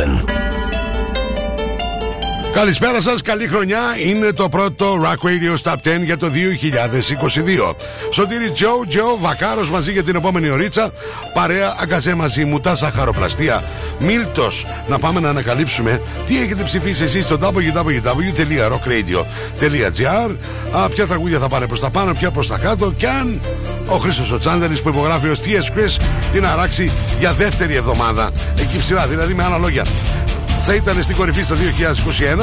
open. Καλησπέρα σας, καλή χρονιά. Είναι το πρώτο Rock Radio Stop 10 για το 2022. Σωτήρι Τζο, Τζο, Βακάρος μαζί για την επόμενη ωρίτσα. Παρέα, αγκαζέ μαζί μου, τα σαχαροπλαστεία. Μίλτος, να πάμε να ανακαλύψουμε τι έχετε ψηφίσει εσείς στο www.rockradio.gr. Ποια τραγούδια θα πάνε προς τα πάνω, ποια προς τα κάτω. Και αν ο Χρήσο ο Τσάντερης που υπογράφει ως TS Chris την αράξει για δεύτερη εβδομάδα. Εκεί ψηλά, δηλαδή με άλλα λόγια θα ήταν στην κορυφή στο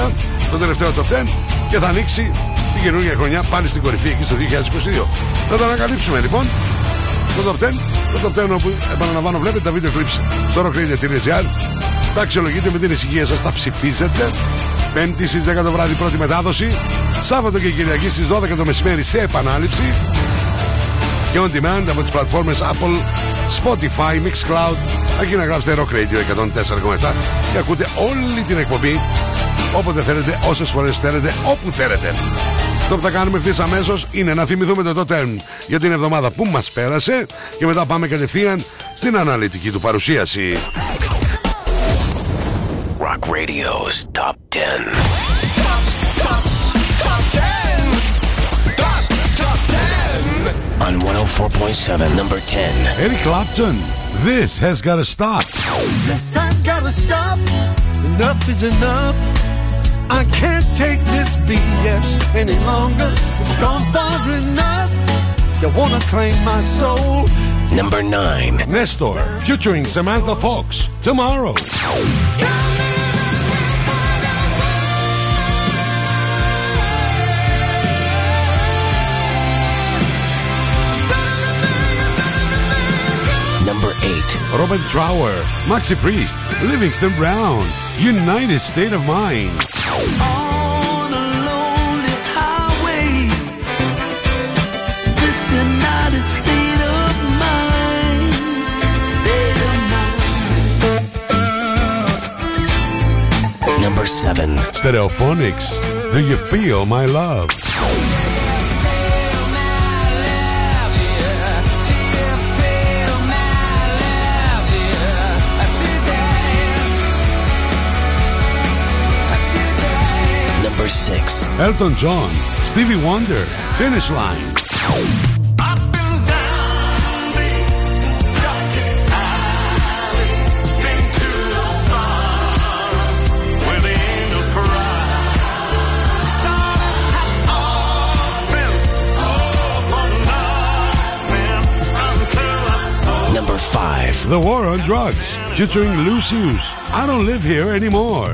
2021, το τελευταίο top 10 και θα ανοίξει την καινούργια χρονιά πάλι στην κορυφή εκεί στο 2022. Θα το ανακαλύψουμε λοιπόν. Το top 10, το top 10 όπου επαναλαμβάνω βλέπετε τα βίντεο clips στο rockradio.gr τα αξιολογείτε με την ησυχία σας, τα ψηφίζετε. Πέμπτη στις 10 το βράδυ πρώτη μετάδοση. Σάββατο και Κυριακή στις 12 το μεσημέρι σε επανάληψη. Και on demand από τις πλατφόρμες Apple, Spotify, Mixcloud Εκεί να γράψετε Rock Radio 104,7 και ακούτε όλη την εκπομπή όποτε θέλετε, όσε φορέ θέλετε, όπου θέλετε. Αυτό που θα κάνουμε ευθύ αμέσω είναι να θυμηθούμε το τότε για την εβδομάδα που μα πέρασε και μετά πάμε κατευθείαν στην αναλυτική του παρουσίαση. Rock Radio's Top 10. On 104.7, number 10. Eric Clapton. This has got to stop. This has got to stop. Enough is enough. I can't take this BS any longer. It's gone far enough. You wanna claim my soul? Number 9. Nestor, featuring Samantha Fox. Tomorrow. Robert Trower, Maxi Priest, Livingston Brown, United State of Mind. On a lonely highway. This United State of mind. State of mind. Number 7. Stereophonics, Do You Feel My Love? Number 6. Elton John, Stevie Wonder, Finish Line. Number 5. The War on Drugs, featuring Lucius. I don't live here anymore.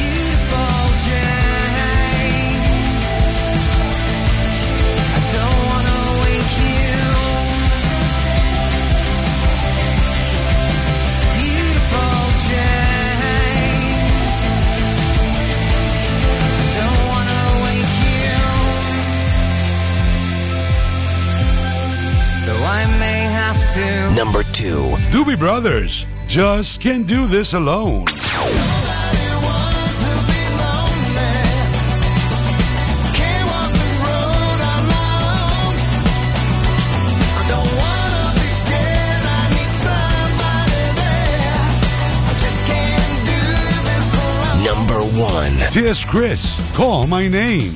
Number 2. Doobie Brothers, Just Can't Do This Alone. Number 1. T.S. Chris, Call My Name.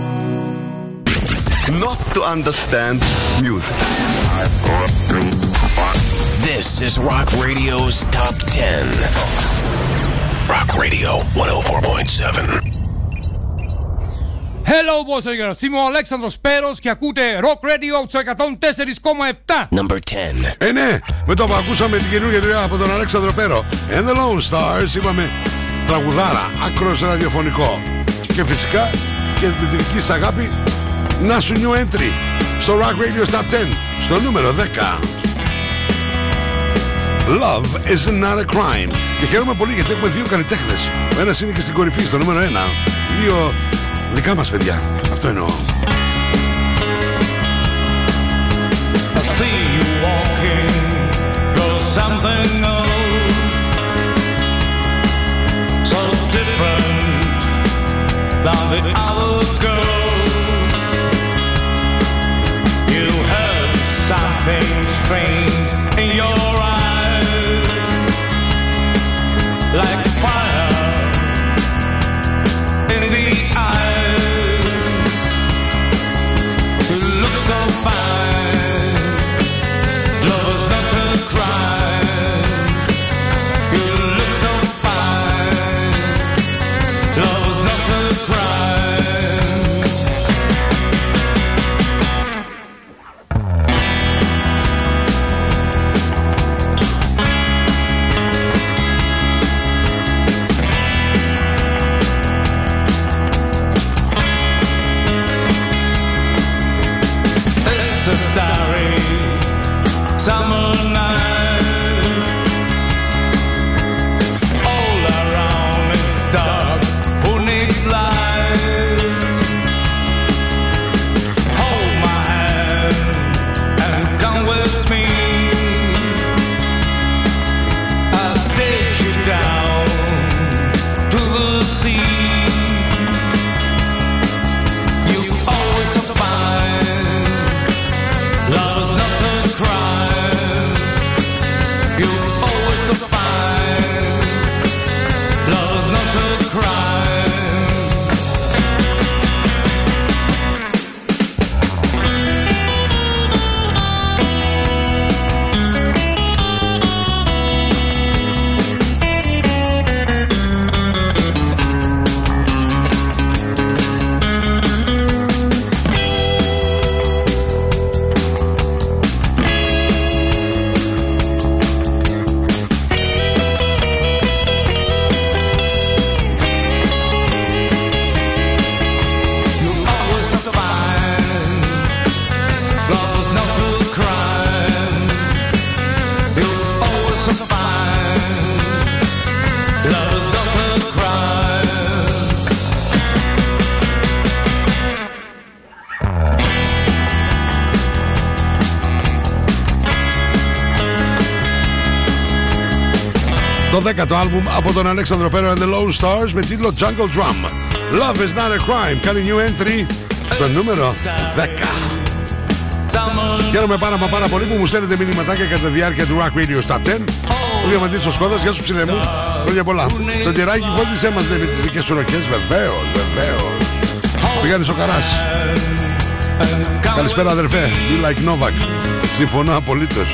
Not to understand music. This is Rock Radio's Top 10. Rock Radio 104.7. Hello, boys and girls. Είμαι ο Αλέξανδρος Πέρος και ακούτε Rock Radio στο 104,7. Number 10. Ε, ναι, με το που ακούσαμε την καινούργια δουλειά από τον Αλέξανδρο Πέρο and the Lone Stars είπαμε τραγουδάρα, άκρος ραδιοφωνικό και φυσικά και με την δική σας αγάπη να σου new entry. Στο Rock Radio Top 10 στο νούμερο 10 Love is not a crime. Και χαίρομαι πολύ γιατί έχουμε δύο καλλιτέχνες. Ο ένας είναι και στην κορυφή στο νούμερο 1 δύο δικά μας παιδιά. Αυτό εννοώ. I see you walking, girl, something else. So different. Than the other summer night. Το δέκατο άλμπουμ από τον Αλέξανδρο Πέρο and the Lone Stars με τίτλο Jungle Drum. Love is not a crime. Κάνει new entry στο νούμερο 10. Χαίρομαι πάρα μα πάρα πολύ που μου στέλνετε μηνυματάκια κατά τη διάρκεια του Rock Radio Stop 10. Ο Διαμαντής ο Σκόδας, γεια σου ψηλέ μου. Χρόνια πολλά. Στο τυράκι φώτισέ μας λέει με τις δικές σου ροχές. Βεβαίως, βεβαίως. Πήγανε ο Καράς. Καλησπέρα αδερφέ. You like Novak. Συμφωνώ απολύτως.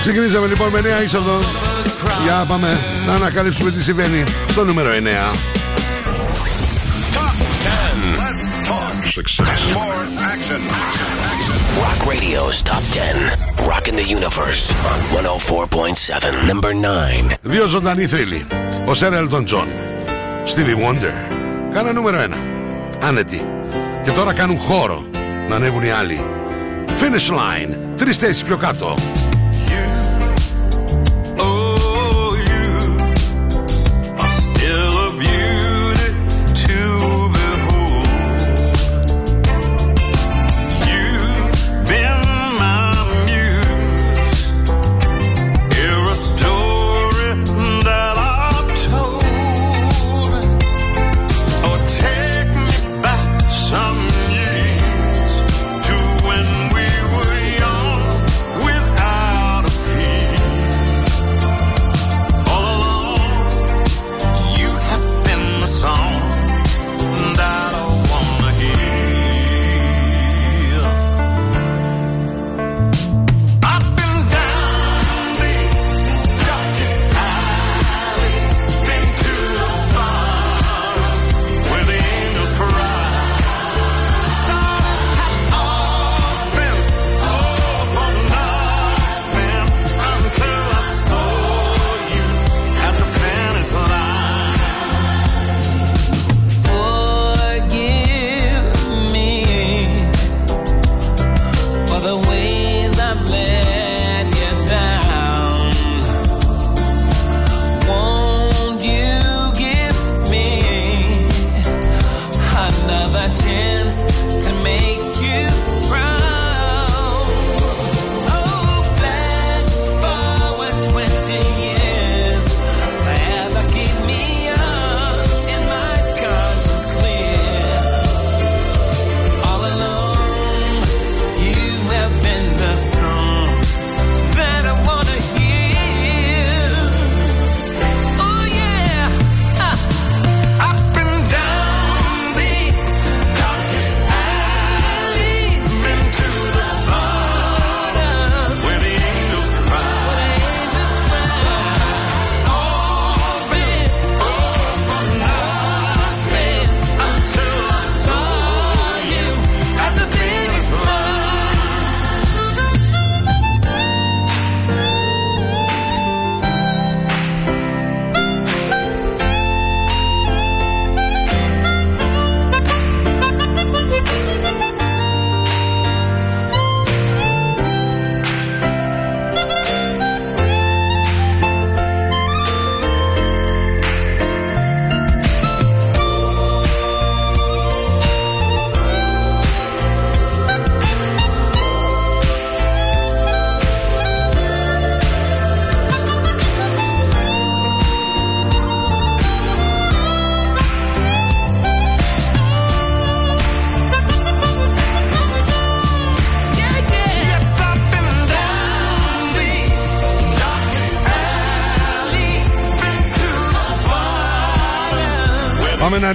Ξεκινήσαμε λοιπόν με νέα είσοδο. Για πάμε να ανακαλύψουμε τι συμβαίνει στο νούμερο 9. Success. Rock Radio's Top 10. Rocking the Universe on 104.7. Number 9. Δύο ζωντανοί θρύλοι. Ο Σέρ Έλτον Τζον. Stevie Wonder. Κάνα νούμερο 1. Άνετοι. Και τώρα κάνουν χώρο να ανέβουν οι άλλοι. Finish line. Τρεις θέσεις πιο κάτω.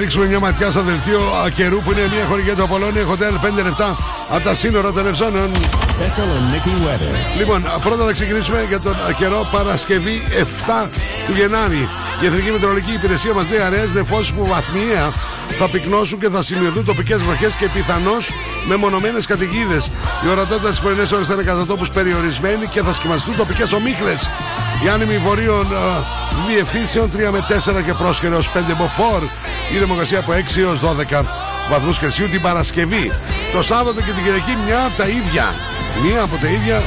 Ρίξουμε μια ματιά στο δελτίο α, καιρού που είναι μια χορηγία του Απολώνια Hotel 5 λεπτά από τα σύνορα των Ευζώνων. Thessaloniki weather. Λοιπόν, α, πρώτα θα ξεκινήσουμε για τον α, καιρό Παρασκευή 7 του Γενάρη. Η Εθνική Μετρολογική Υπηρεσία μας λέει αραιέ νεφώσει που βαθμιαία θα πυκνώσουν και θα σημειωθούν τοπικές βροχές και πιθανώς με μονομένε καταιγίδες. Η ορατότητα τι πρωινέ ώρε θα είναι κατά τόπους περιορισμένη και θα σχηματιστούν τοπικές ομίχλες. Η άνεμη βορείων α, διευθύνσεων 3 με 4 και πρόσχερε ω 5 μποφόρ. Η δημοκρασία από 6 έως 12 βαθμούς Κελσίου την Παρασκευή. Το Σάββατο και την Κυριακή μια από τα ίδια. Μία από τα ίδια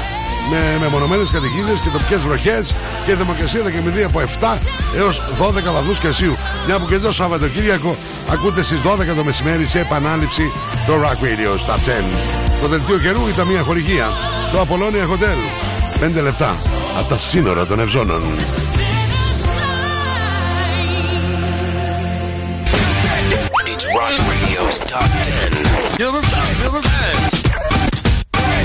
με μεμονωμένες καταιγίδες και τοπικές βροχές και η δημοκρασία θα κυμηθεί από 7 έως 12 βαθμούς Κελσίου. Μια που και το Σαββατοκύριακο ακούτε στις 12 το μεσημέρι σε επανάληψη το Rock Radio Stop 10. Το δελτίο καιρού ήταν μια χορηγία. Το Apollonia Hotel. 5 λεπτά από τα σύνορα των Ευζώνων. Radio's Top 10.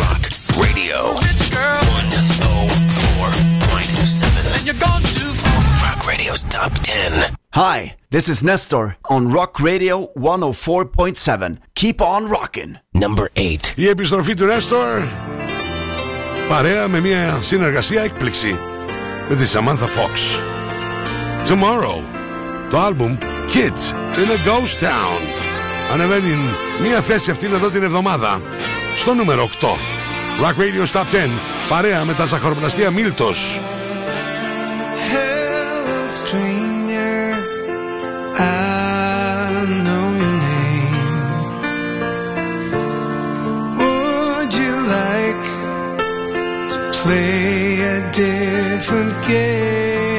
Rock Radio 104.7. Rock Radio's Top 10. Hi, this is Nestor on Rock Radio 104.7. Keep on rocking. Number 8. Η επιστροφή του Ρέστορ παρέα με μια συνεργασία έκπληξη με τη Samantha Fox. Tomorrow, το άλμπουμ Kids in a Ghost Town Ανεβαίνει μια θέση αυτήν εδώ την εβδομάδα στο νούμερο 8. Rock Radio Stop 10 παρέα με τα ζαχαροπλαστεία Μίλτος. Hello, stranger. I know your name. Would you like to play a different game?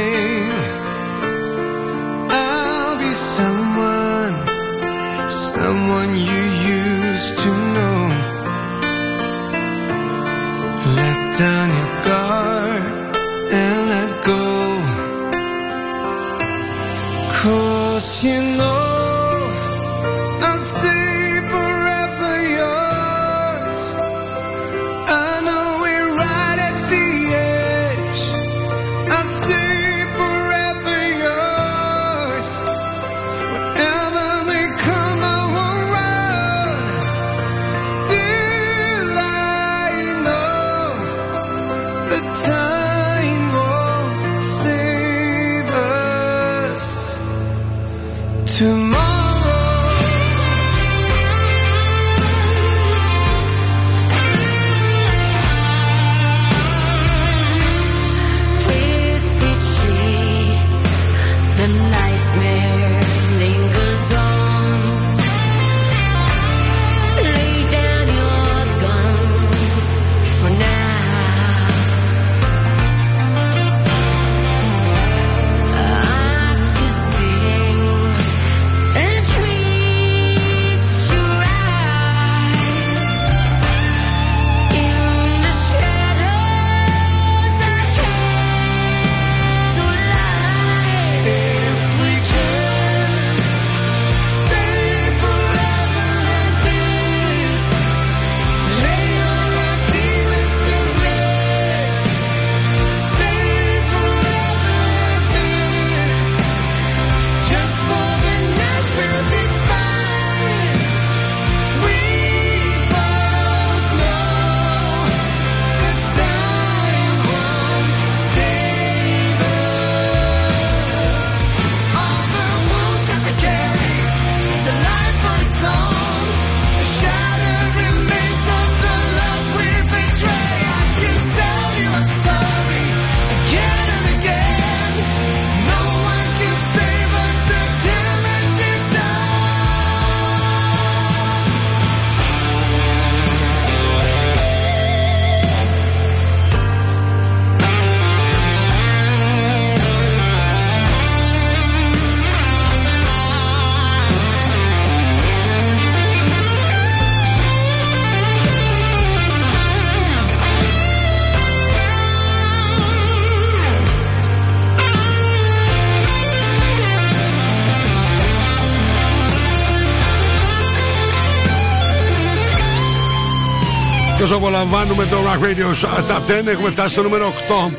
Και όσο απολαμβάνουμε το Rock Radio Top 10 έχουμε φτάσει στο νούμερο 8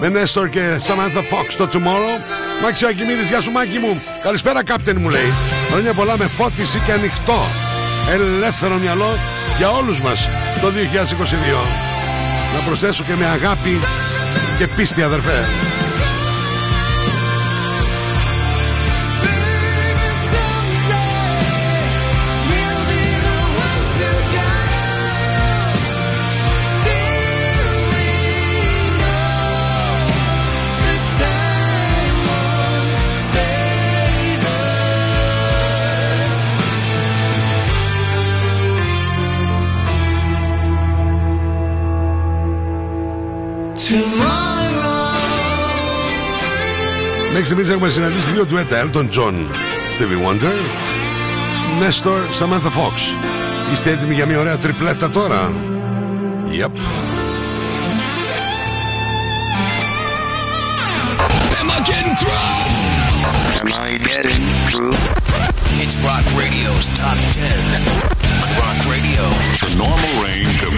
με Νέστορ και Samantha Fox το Tomorrow. Μάξι Ακημίδης, γεια σου Μάκη μου. Καλησπέρα Κάπτεν μου λέει. Χρόνια πολλά με φώτιση και ανοιχτό. Ελεύθερο μυαλό για όλους μας το 2022. Να προσθέσω και με αγάπη και πίστη αδερφέ. Μέχρι στιγμής έχουμε συναντήσει δύο ντουέτα Elton John, Stevie Wonder Nestor, Samantha Fox Είστε έτοιμοι για μια ωραία τριπλέτα τώρα Yep Am I getting through? Am I getting through? It's Rock Radio's Top 10 on Rock Radio. The normal range of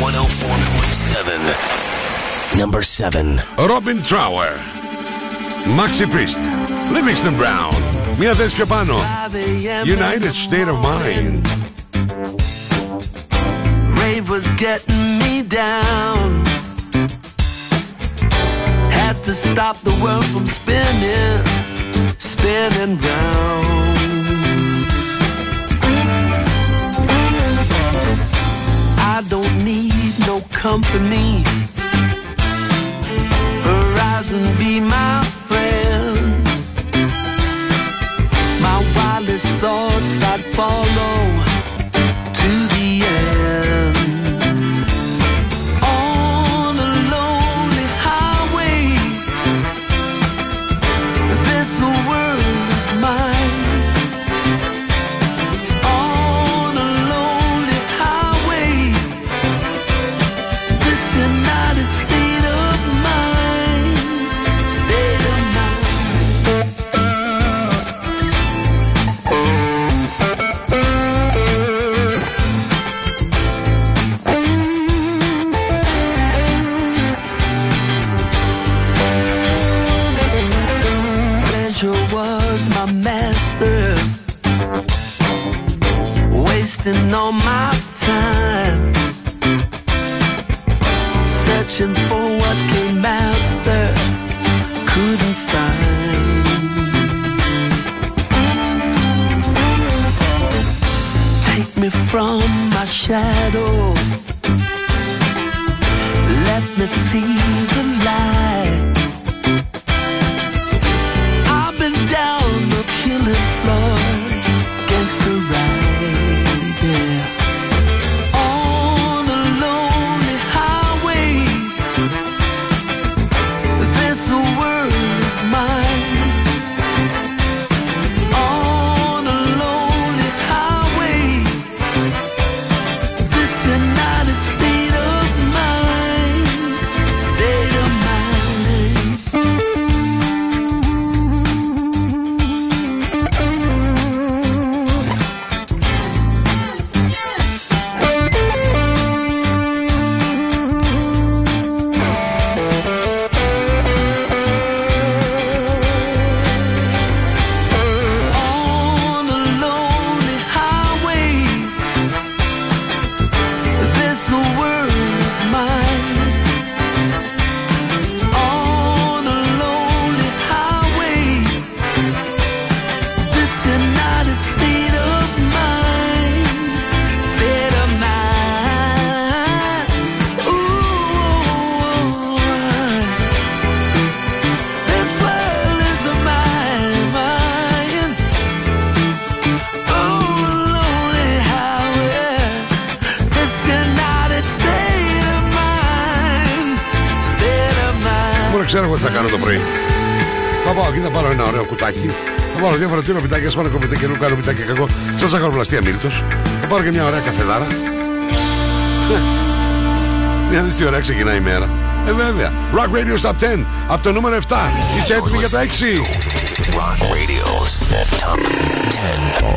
104.7. Number 7. Robin Trower Maxi Priest Livingston Brown Μια θέση πιο πάνω United State of Mind Rave was getting me down. Had to stop the world from spinning, spinning round. Company. Horizon be my friend. Θα πάρω διάφορα τύρο πιτάκια, σπάνω κομμάτι καινού, κάνω πιτάκια κακό. Σαν ζαχαροπλαστεία μίλητο. Θα πάρω και μια ωραία καφεδάρα. Για να δεις τι ωραία ξεκινάει η μέρα. Ε, βέβαια. Rock Radio Top 10 από το νούμερο 7. Είστε έτοιμοι για το 6. Rock Radio's Top 10.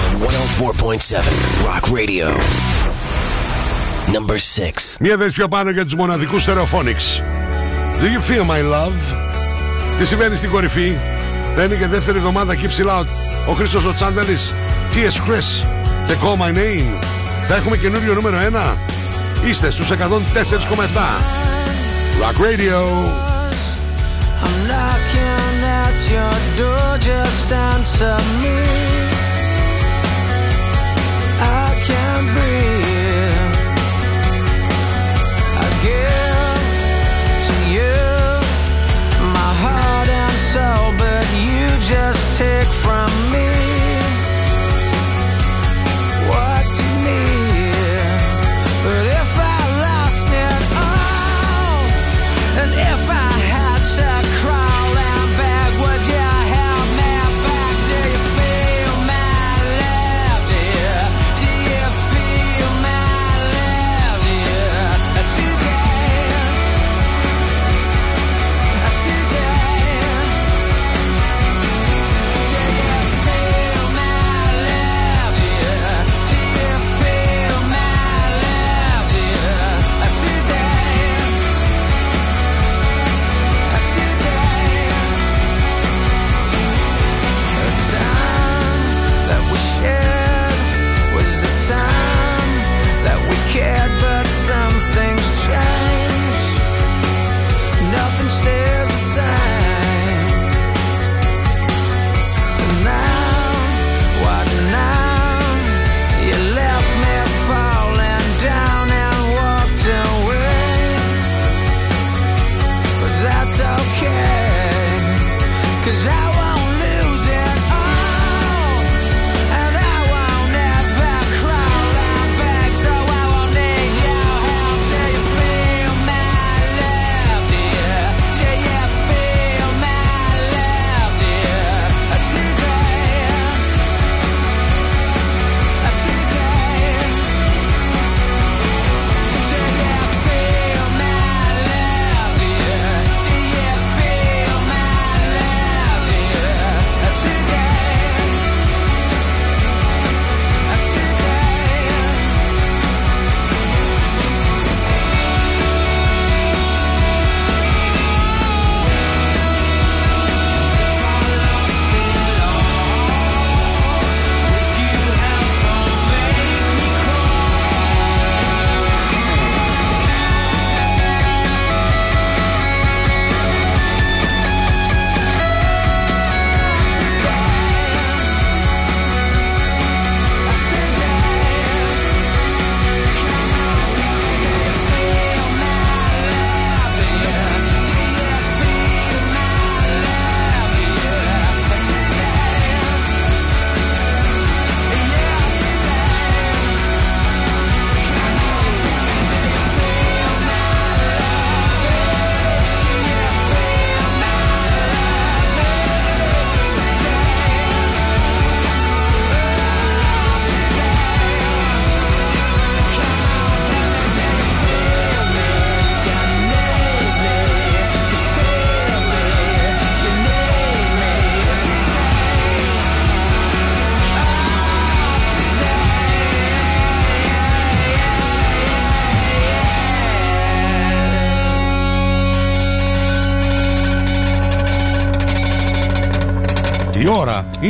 On 104.7 Rock Radio. Number 6. Μία θέση πιο πάνω για τους μοναδικούς Stereophonics. Do you feel my love? Τι συμβαίνει στην κορυφή; Θα είναι και δεύτερη εβδομάδα εκεί ψηλά ο, ο Χρήστος ο Τσάνταλης, T.S. Chris και Call My Name. Θα έχουμε καινούριο νούμερο 1. Είστε στους 104,7. Rock Radio. I'm knocking at your door, just answer me.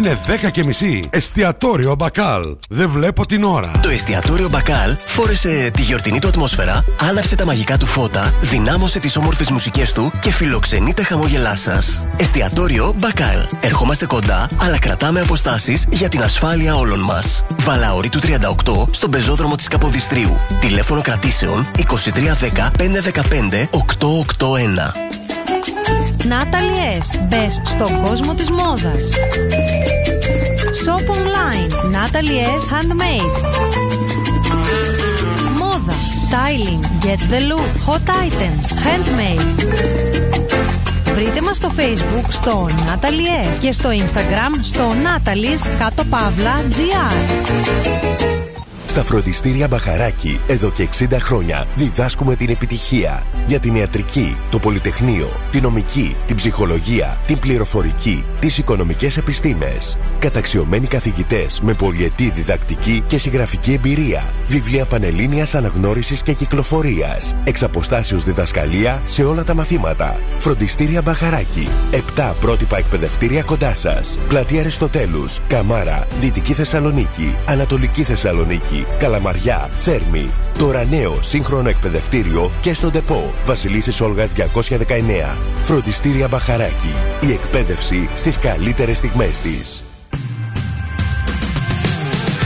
Είναι 10 και μισή. Εστιατόριο Μπακάλ. Δεν βλέπω την ώρα. Το εστιατόριο Μπακάλ φόρεσε τη γιορτινή του ατμόσφαιρα, άναψε τα μαγικά του φώτα, δυνάμωσε τις όμορφες μουσικές του και φιλοξενεί τα χαμόγελά σας. Εστιατόριο Μπακάλ. Ερχόμαστε κοντά, αλλά κρατάμε αποστάσεις για την ασφάλεια όλων μας. Βαλαωρή του 38 στον πεζόδρομο της Καποδιστρίου. Τηλέφωνο κρατήσεων 2310 515 881. Natalie S. Μπες στον κόσμο της μόδας. Shop online. Natalie S. Handmade. Μόδα. Styling. Get the look. Hot items. Handmade. Βρείτε μας στο facebook στο Natalie S. και στο instagram στο Natalie's κάτω παύλα GR. Στα φροντιστήρια Μπαχαράκι, εδώ και 60 χρόνια, διδάσκουμε την επιτυχία για την ιατρική, το πολυτεχνείο, την νομική, την ψυχολογία, την πληροφορική, τις οικονομικές επιστήμες. Καταξιωμένοι καθηγητές με πολυετή διδακτική και συγγραφική εμπειρία. Βιβλία πανελλήνιας αναγνώρισης και κυκλοφορίας. Εξ αποστάσεως διδασκαλία σε όλα τα μαθήματα. Φροντιστήρια Μπαχαράκι. 7 πρότυπα εκπαιδευτήρια κοντά σας. Πλατεία Αριστοτέλους, Καμάρα, Δυτική Θεσσαλονίκη, Ανατολική Θεσσαλονίκη, Καλαμαριά, Θέρμη. Τώρα νέο σύγχρονο εκπαιδευτήριο και στον ΤΕΠΟ. Βασιλίσσης Όλγας 219. Φροντιστήρια Μπαχαράκι. Η εκπαίδευση στις καλύτερες στιγμές της.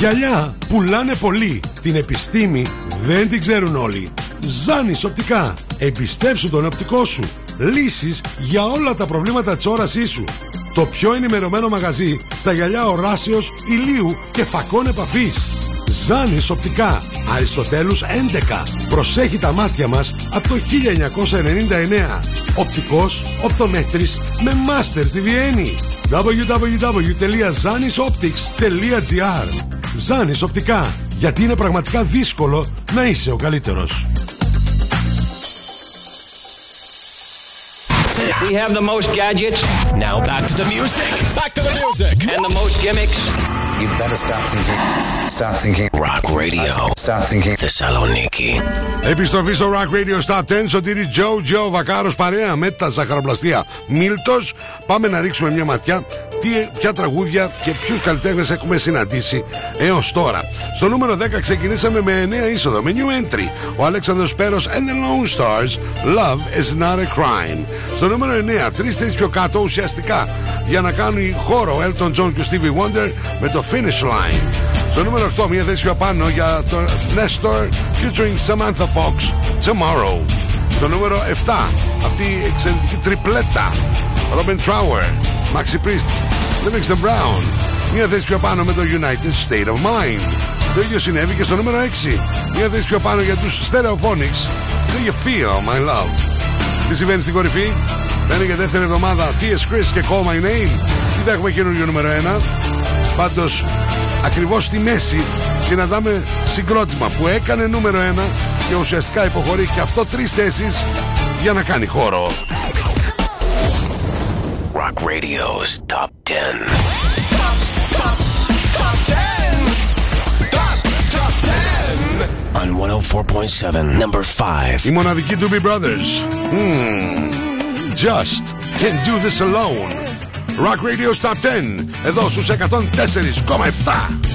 Γυαλιά πουλάνε πολύ. Την επιστήμη δεν την ξέρουν όλοι. Ζάνης οπτικά. Εμπιστέψου τον οπτικό σου. Λύσεις για όλα τα προβλήματα της όρασής σου. Το πιο ενημερωμένο μαγαζί στα γυαλιά οράσεως, ηλίου και φακών επαφής. Ζάνης οπτικά. Αριστοτέλους 11. Προσέχει τα μάτια μας από το 1999. Οπτικός, οπτομέτρης με μάστερ στη Βιέννη. www.zanisoptics.gr Ζάνης οπτικά. Γιατί είναι πραγματικά δύσκολο να είσαι ο καλύτερος. We have the most gadgets. Now back to the music. Back to the music. And the most gimmicks. You better start thinking. Start thinking. Rock Radio. Start thinking. Θεσσαλονίκη. Επιστροφή στο Rock Radio Stop 10. Σωτήρι Τζο, Τζο, Βακάρος παρέα με τα ζαχαροπλαστεία Μίλτος. Πάμε να ρίξουμε μια ματιά τι, ποια τραγούδια και ποιους καλλιτέχνες έχουμε συναντήσει έως τώρα. Στο νούμερο 10 ξεκινήσαμε με 9 είσοδο, με new entry. Ο Αλέξανδρος Πέρος and the Lone Stars. Love is not a crime. Στο νούμερο 9, τρεις θέσει πιο κάτω ουσιαστικά για να κάνουν χώρο ο Elton John και ο Stevie Wonder με το Finish Line. Στο νούμερο 8, μια θέση πιο πάνω για τον Nestor featuring Samantha Fox Tomorrow. Στο νούμερο 7, αυτή η εξαιρετική τριπλέτα Robin Trower, Maxi Priest, Livingston Brown. Μια θέση πιο πάνω με το United State of Mind. Το ίδιο συνέβη και στο νούμερο 6. Μια θέση πιο πάνω για τους Stereophonics. Do you feel my love? Τι συμβαίνει στην κορυφή; Θα είναι για δεύτερη εβδομάδα T.S. Chris και Call My Name. Τι θα έχουμε καινούργιο νούμερο 1. Πάντως ακριβώς στη μέση συναντάμε συγκρότημα που έκανε νούμερο 1 και ουσιαστικά υποχωρεί και αυτό τρεις θέσεις για να κάνει χώρο. Rock Radio's Top 10. On 104.7, number 5. Η μοναδική Doobie Brothers. Hmm. Just can't do this alone. Rock Radio Top 10. Εδώ στους 104,7.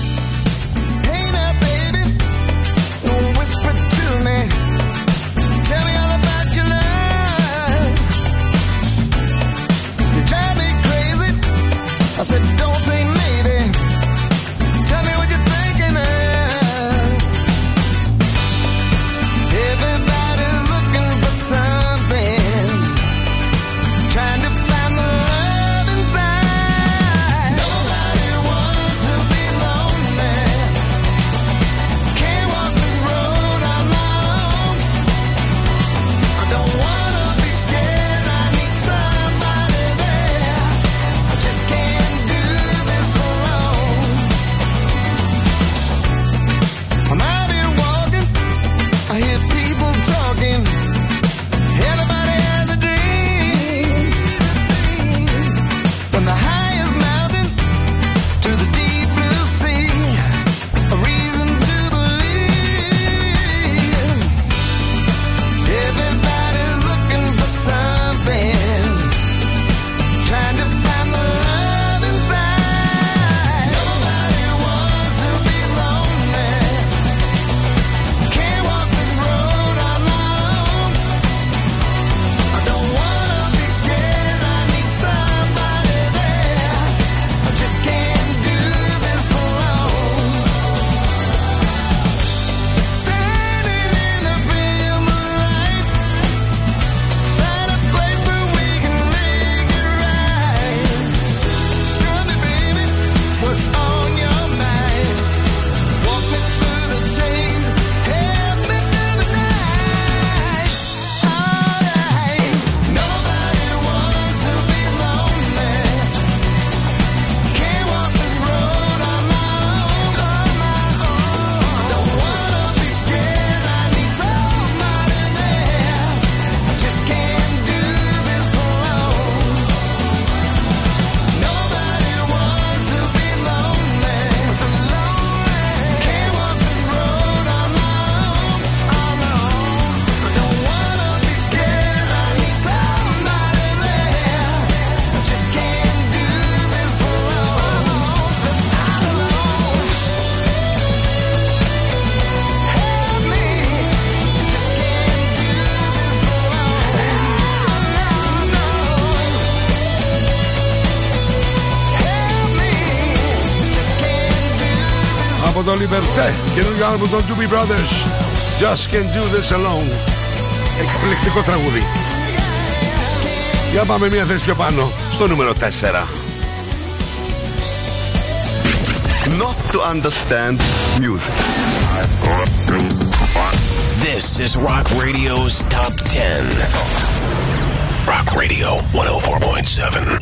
Doobie Brothers. Just can't do this alone. Εκπληκτικό τραγούδι. Για πάμε μια θέση πιο πάνω, στο νούμερο 4. Not to understand music. This is Rock Radio's Top 10. Rock Radio 104.7.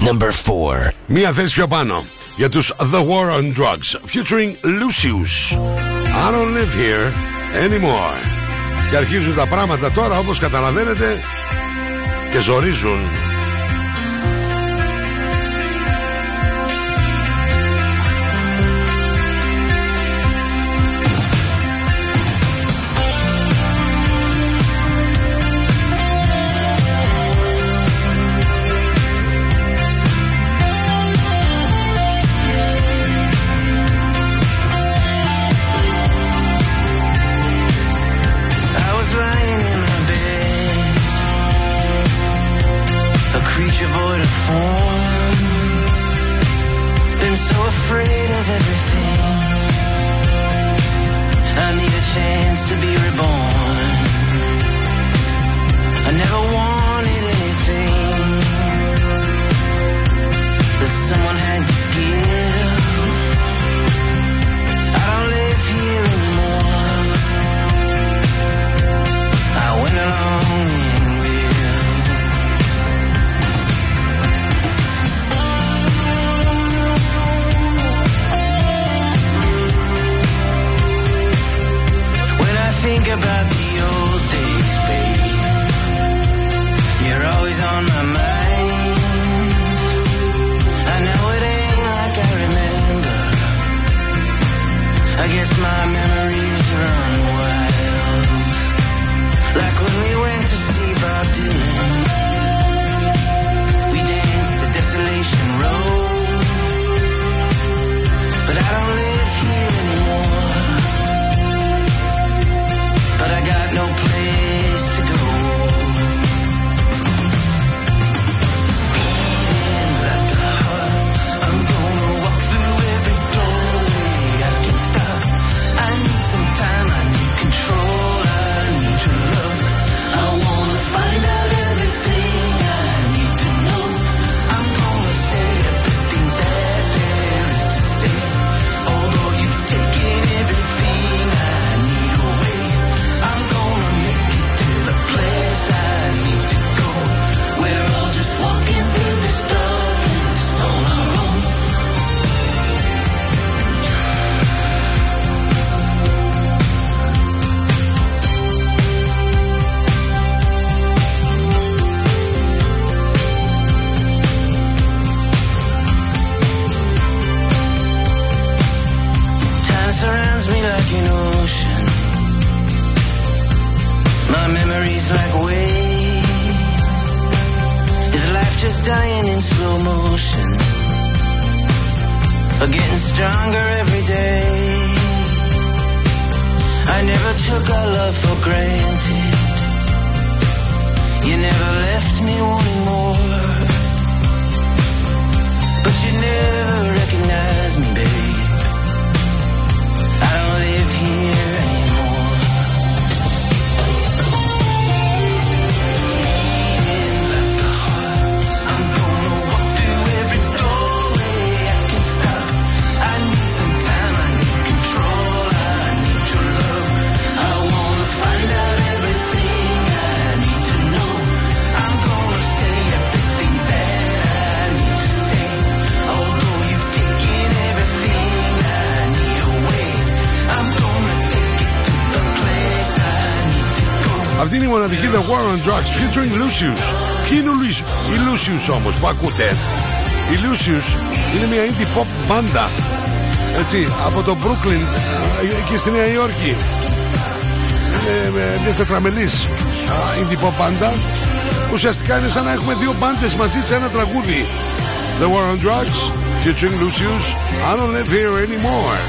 Number 4. Μία θέση πιο πάνω Για τους The War on Drugs featuring Lucius. I don't live here anymore. Και αρχίζουν τα πράγματα τώρα όπως καταλαβαίνετε και ζορίζουν. Been so afraid of everything. I need a chance to be reborn. I never wanted think about the μοναδική The War on Drugs featuring Lucius. Ποιοι είναι ο Lucius? Οι Lucius όμως που ακούτε; Οι Lucius είναι μια indie pop μπάντα. Έτσι, από το Brooklyn ε, εκεί στη Νέα Υόρκη. Είναι ε, μια τετραμελής α, indie pop μπάντα. Ουσιαστικά είναι σαν να έχουμε δύο μπάντες μαζί σε ένα τραγούδι. The War on Drugs featuring Lucius. I don't live here anymore.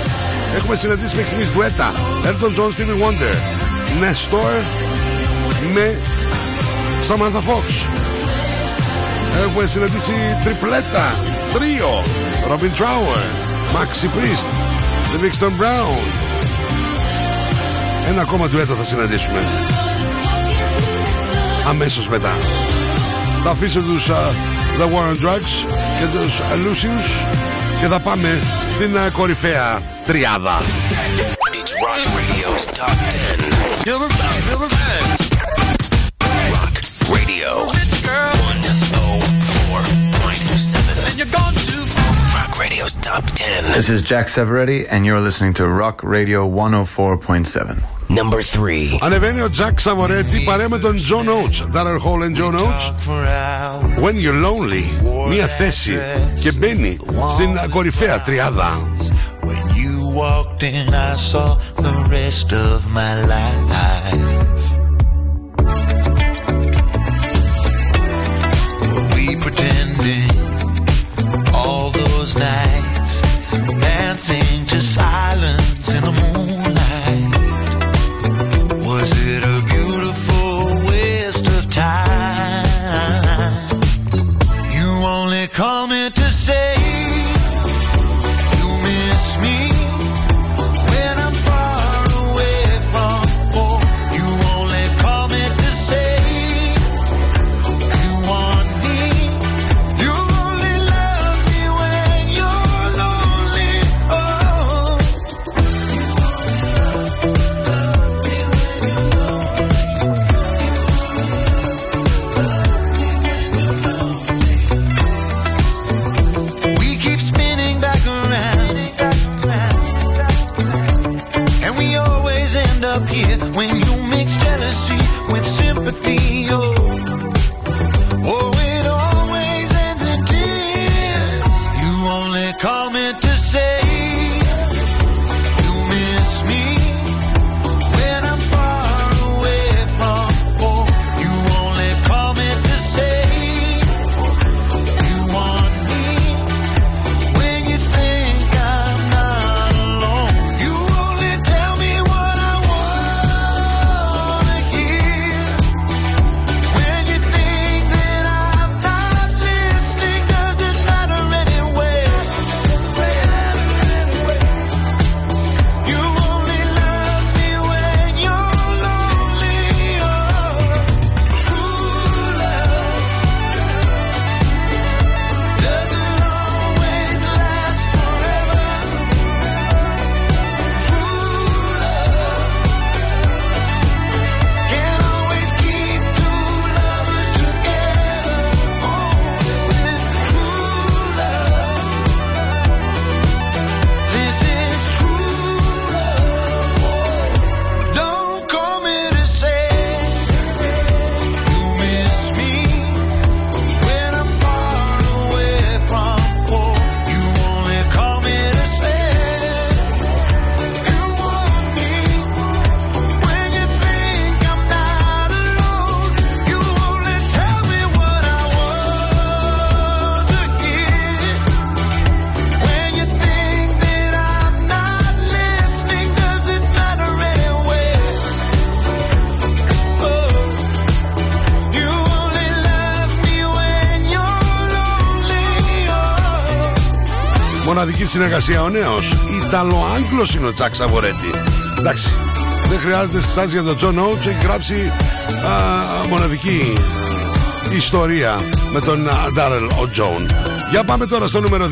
Έχουμε συναντήσει μέχρι στιγμής ντουέτα. Elton John, Stevie Wonder. Nestor με Samantha Fox. Έχουμε συναντήσει τριπλέτα, τρίο, Robin Trower, Maxi Priest, The Mixton Brown. Ένα ακόμα ντουέτο θα συναντήσουμε. Αμέσως μετά. Θα αφήσω τους α, The War on Drugs και τους Lucius και θα πάμε στην α, κορυφαία τριάδα. It's Rock Radio's Top 10. Number 10. Rock Radio 104.7. Rock Radio's Top 10. This is Jack Severetti, and you're listening to Rock Radio 104.7. Number 3. Ανεβαίνει ο Jack Savoretti παρέα με τον John Oates. Darren Hall and John Oates. When You're Lonely. Μία θέση και μπαίνει στην κορυφαία τριάδα. You walked in, I saw the rest of my life. Nights, dancing to silence in the moonlight? Συνεργασία ο νέος. Ιταλο-Άγγλος είναι ο Τζακ Σαβορέτη. Εντάξει. Δεν χρειάζεται εσά για τον Τζον Όουτς. Έχει γράψει α, μοναδική ιστορία με τον Ντάρελ ο Τζον. Για πάμε τώρα στο νούμερο 2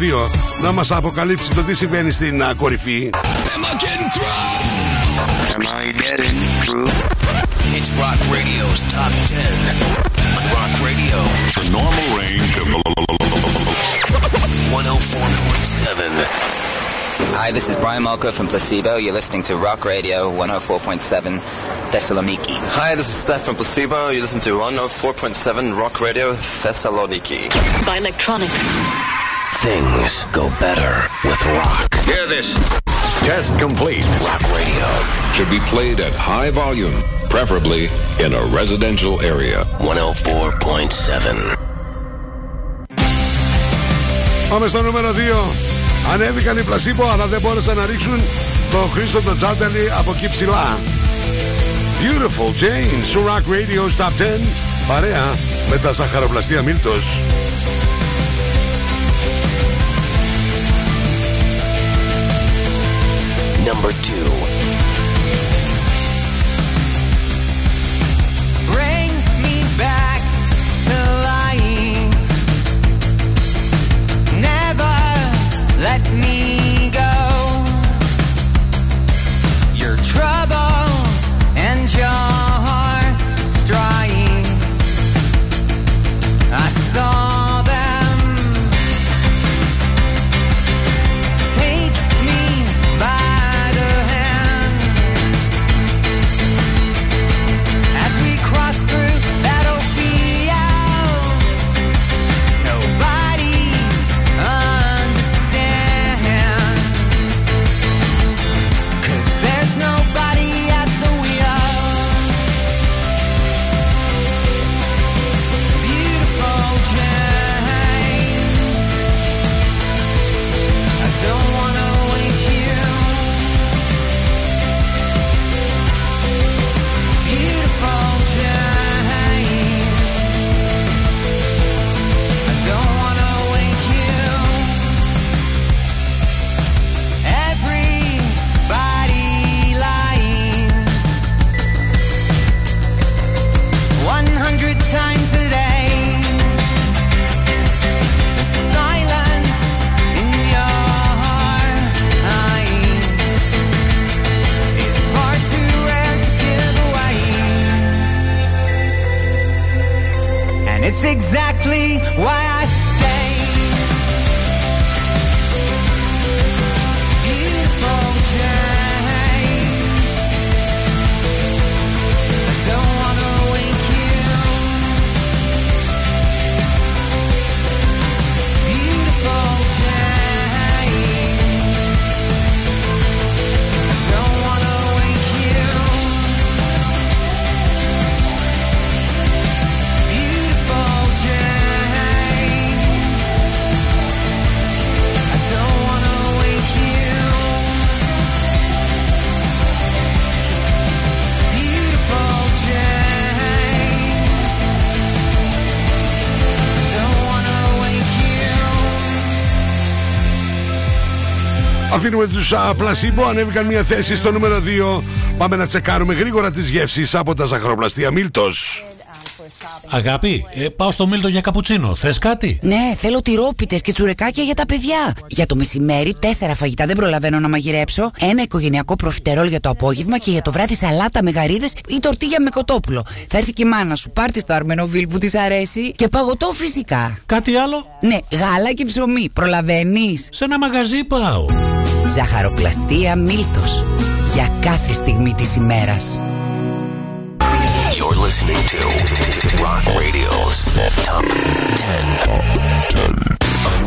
να μας αποκαλύψει το τι συμβαίνει στην α, κορυφή. Am I getting through? It's Rock Radio's Top 10. On Rock Radio, the normal range of 104.7. Hi, this is Brian Malko from Placebo. You're listening to Rock Radio 104.7 Thessaloniki. Hi, this is Steph from Placebo. You listen to 104.7 Rock Radio Thessaloniki. By Electronic. Things go better with rock. Hear this. Test complete. Rock Radio. Should be played at high volume, preferably in a residential area. 104.7. Πάμε στο νούμερο 2. Ανέβηκαν οι πλασίπο, αλλά δεν μπόρεσαν να ρίξουν το Χρήστο τον Τσάνταλη από εκεί ψηλά. Beautiful Jane, Surak Radio Top 10, παρέα με τα ζαχαροπλαστεία Μίλτος. Number 2 Αφήνουμε τους πλασίμπο, ανέβηκαν μια θέση στο νούμερο 2. Πάμε να τσεκάρουμε γρήγορα τις γεύσεις από τα ζαχαροπλαστεία Μίλτος. Αγάπη, ε, πάω στο Μίλτο για καπουτσίνο. Θες κάτι; Ναι, θέλω τυρόπιτες και τσουρεκάκια για τα παιδιά. Για το μεσημέρι, τέσσερα φαγητά δεν προλαβαίνω να μαγειρέψω. Ένα οικογενειακό προφιτερόλ για το απόγευμα και για το βράδυ σαλάτα με γαρίδες ή τορτίγια με κοτόπουλο. Θα έρθει και η μάνα σου, πάρτι στο αρμενοβίλ που της αρέσει. Και παγωτό φυσικά. Κάτι άλλο; Ναι, γάλα και ψωμί. Προλαβαίνεις; Σε ένα μαγαζί πάω. Ζαχαροπλαστεία Μίλτος. Για κάθε στιγμή της ημέρας. You're listening to Rock Radio's Top 10 on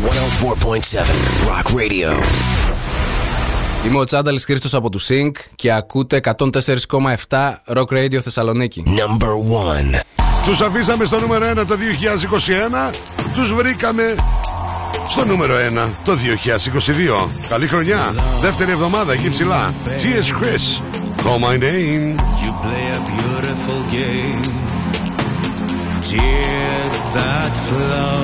104.7 Rock Radio. Είμαι ο Τσάνταλης Χρήστος από του Sync και ακούτε 104,7 Rock Radio Θεσσαλονίκη. Number 1. Τους αφήσαμε στο νούμερο 1 το 2021. Τους βρήκαμε στο νούμερο 1 το 2022. Καλή χρονιά. Δεύτερη εβδομάδα εκεί ψηλά. T.S. Chris. Call my name. You play a beautiful game. Tears that flow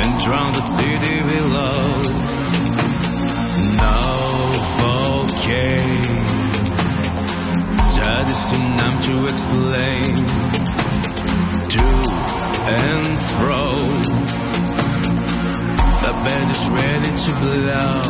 and drown the city below. No volcano that is too numb to explain. To and fro, the band is ready to blow.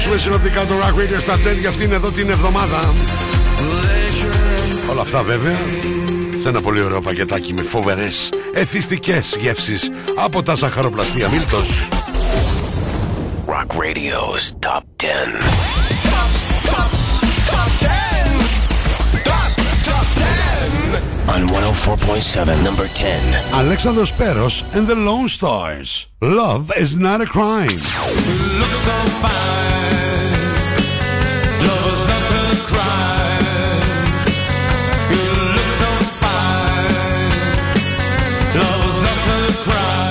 Ακούσουμε συνοπτικά το Rock Radio στα 10 για αυτήν εδώ την εβδομάδα. Όλα αυτά βέβαια σε ένα πολύ ωραίο πακετάκι με φοβερές εθιστικές γεύσεις από τα ζαχαροπλαστεία Μίλτος. Rock Radio's Top 10. on 104.7, number 10. Alexander Speros and the Lone Stars. Love is not a crime.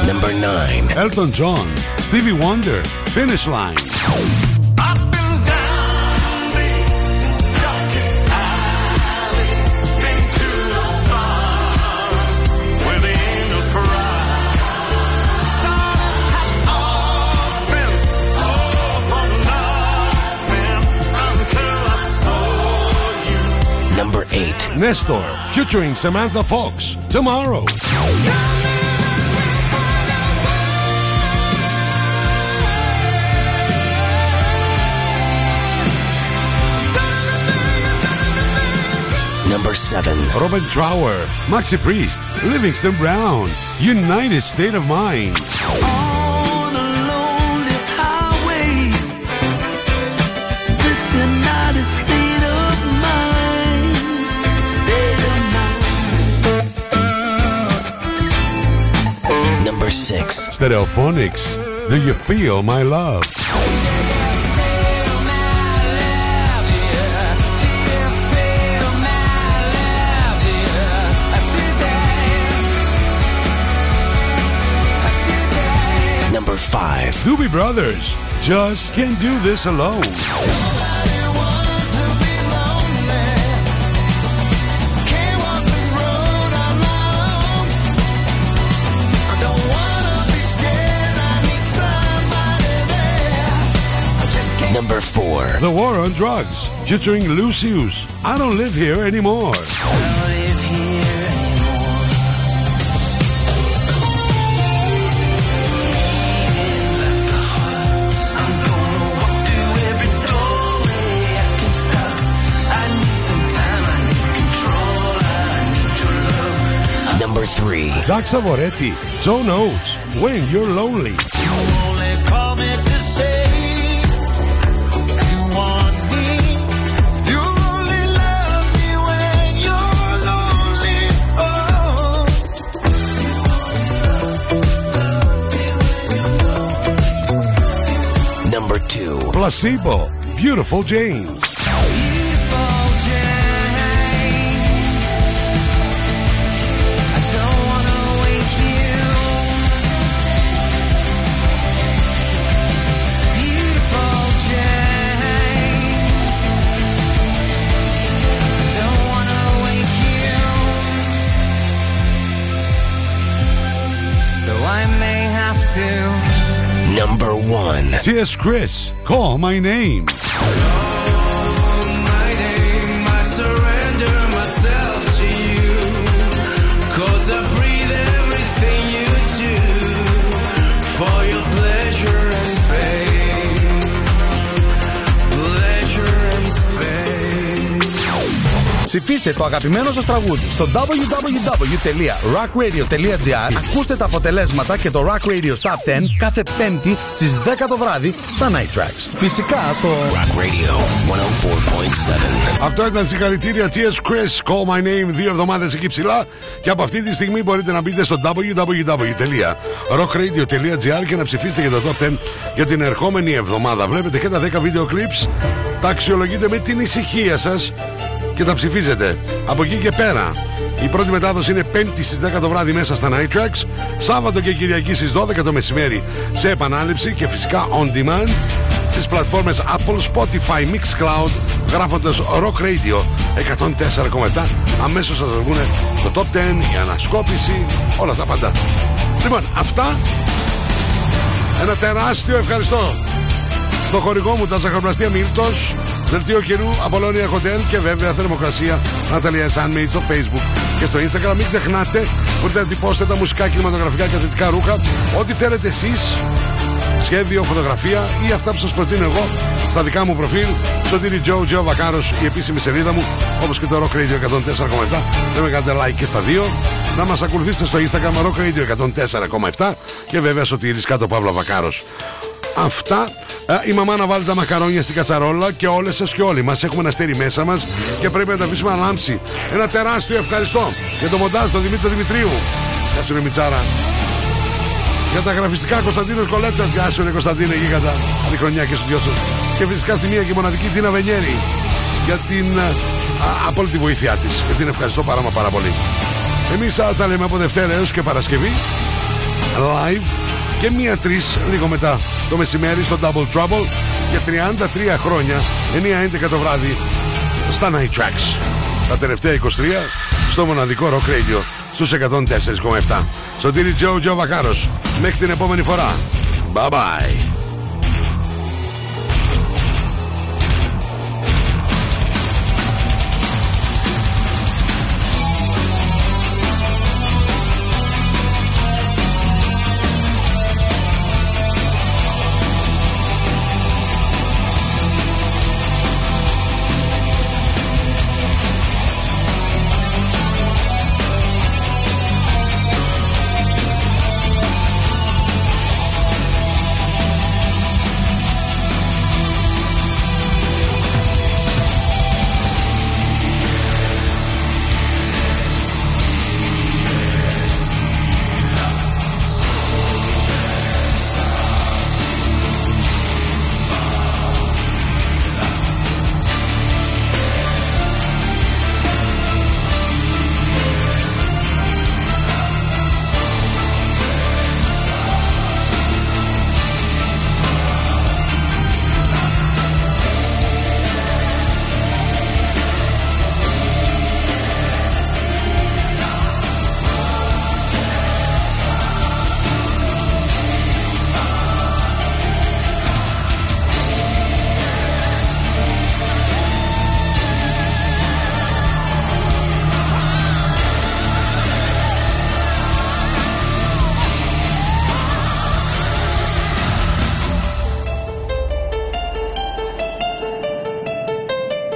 Number 9. Elton John, Stevie Wonder, Finish Line. 8. Nestor, featuring Samantha Fox. Tomorrow. Number 7. Robert Trower, Maxi Priest, Livingston Brown, United State of Mind. 6. Stereophonics, Do You Feel My Love? Number 5. Doobie Brothers, Just Can't Do This Alone. The War on Drugs, featuring Lucius. I don't live here anymore. Number 3. Jack Savoretti, John Oates, When You're Lonely. Placebo, Beautiful James. one. Dear Chris, call my name. Ψηφίστε το αγαπημένο σας τραγούδι στο www.rockradio.gr Ακούστε τα αποτελέσματα και το Rock Radio Top 10 κάθε πέμπτη στις 10 το βράδυ στα Night Tracks. Φυσικά στο Rock Radio 104.7. Αυτό ήταν συγχαρητήρια T.S. Chris, Call My Name, δύο εβδομάδες εκεί ψηλά. Και από αυτή τη στιγμή μπορείτε να μπείτε στο www.rockradio.gr και να ψηφίσετε για το Top 10 για την ερχόμενη εβδομάδα. Βλέπετε και τα 10 βίντεο clips, τα αξιολογείτε με την ησυχία σας και τα ψηφίζετε. Από εκεί και πέρα, η πρώτη μετάδοση είναι 5η στις 10 το βράδυ μέσα στα Night Tracks, Σάββατο και Κυριακή στις 12 το μεσημέρι σε επανάληψη και φυσικά on demand στις πλατφόρμες Apple, Spotify, Mixcloud γράφοντας Rock Radio 104,7 αμέσως σας βγουν το Top 10, η ανασκόπηση, όλα τα πάντα. Λοιπόν, αυτά ένα τεράστιο ευχαριστώ στο χορηγό μου τα ζαχαροπλαστεία Μίλτος Δελτίο καιρού, Απολώνια Hotel και βέβαια θερμοκρασία Ναταλία Sunmade στο Facebook και στο Instagram. Μην ξεχνάτε, μπορείτε να τυπώσετε τα μουσικά, κινηματογραφικά και αθλητικά ρούχα. Ό,τι θέλετε εσείς σχέδιο, φωτογραφία ή αυτά που σας προτείνω εγώ στα δικά μου προφίλ. Σωτήρι Τζο, Τζο Βακάρος, η επίσημη σελίδα μου, όπως και το Rock Radio 104,7. Δεν με κάνετε like και στα δύο. Να μας ακολουθήσετε στο Instagram Rock Radio 104,7 και βέβαια Σωτήρης κάτω Παύλα Βακάρος. Αυτά. Ε, η μαμά να βάλει τα μακαρόνια στην κατσαρόλα και όλες σας και όλοι μας έχουμε ένα αστέρι μέσα μας και πρέπει να τα αφήσουμε να λάμψει. Ένα τεράστιο ευχαριστώ για το μοντάζ τον Δημήτρη Δημητρίου. Γεια σου ρε Μιτσάρα. Για τα γραφιστικά Κωνσταντίνος Κολέτσας. Γεια σου ρε Κωνσταντίνε γίγαντα. Καλή χρονιά και στους δυο σας. Και φυσικά στη μία και μοναδική Τίνα Βενιέρη για την ε, α, απόλυτη βοήθειά της. Και την ευχαριστώ πάρα μα πάρα πολύ. Εμείς α, τα λέμε από Δευτέρα έως και Παρασκευή live και μία τρεις λίγο μετά το μεσημέρι στο Double Trouble για 33 χρόνια 9-11 το βράδυ στα Night Tracks. Τα τελευταία 23 στο μοναδικό Rock Radio στους 104,7. Σωτήρι Τζο Τζο Βακάρος. Μέχρι την επόμενη φορά. Bye bye.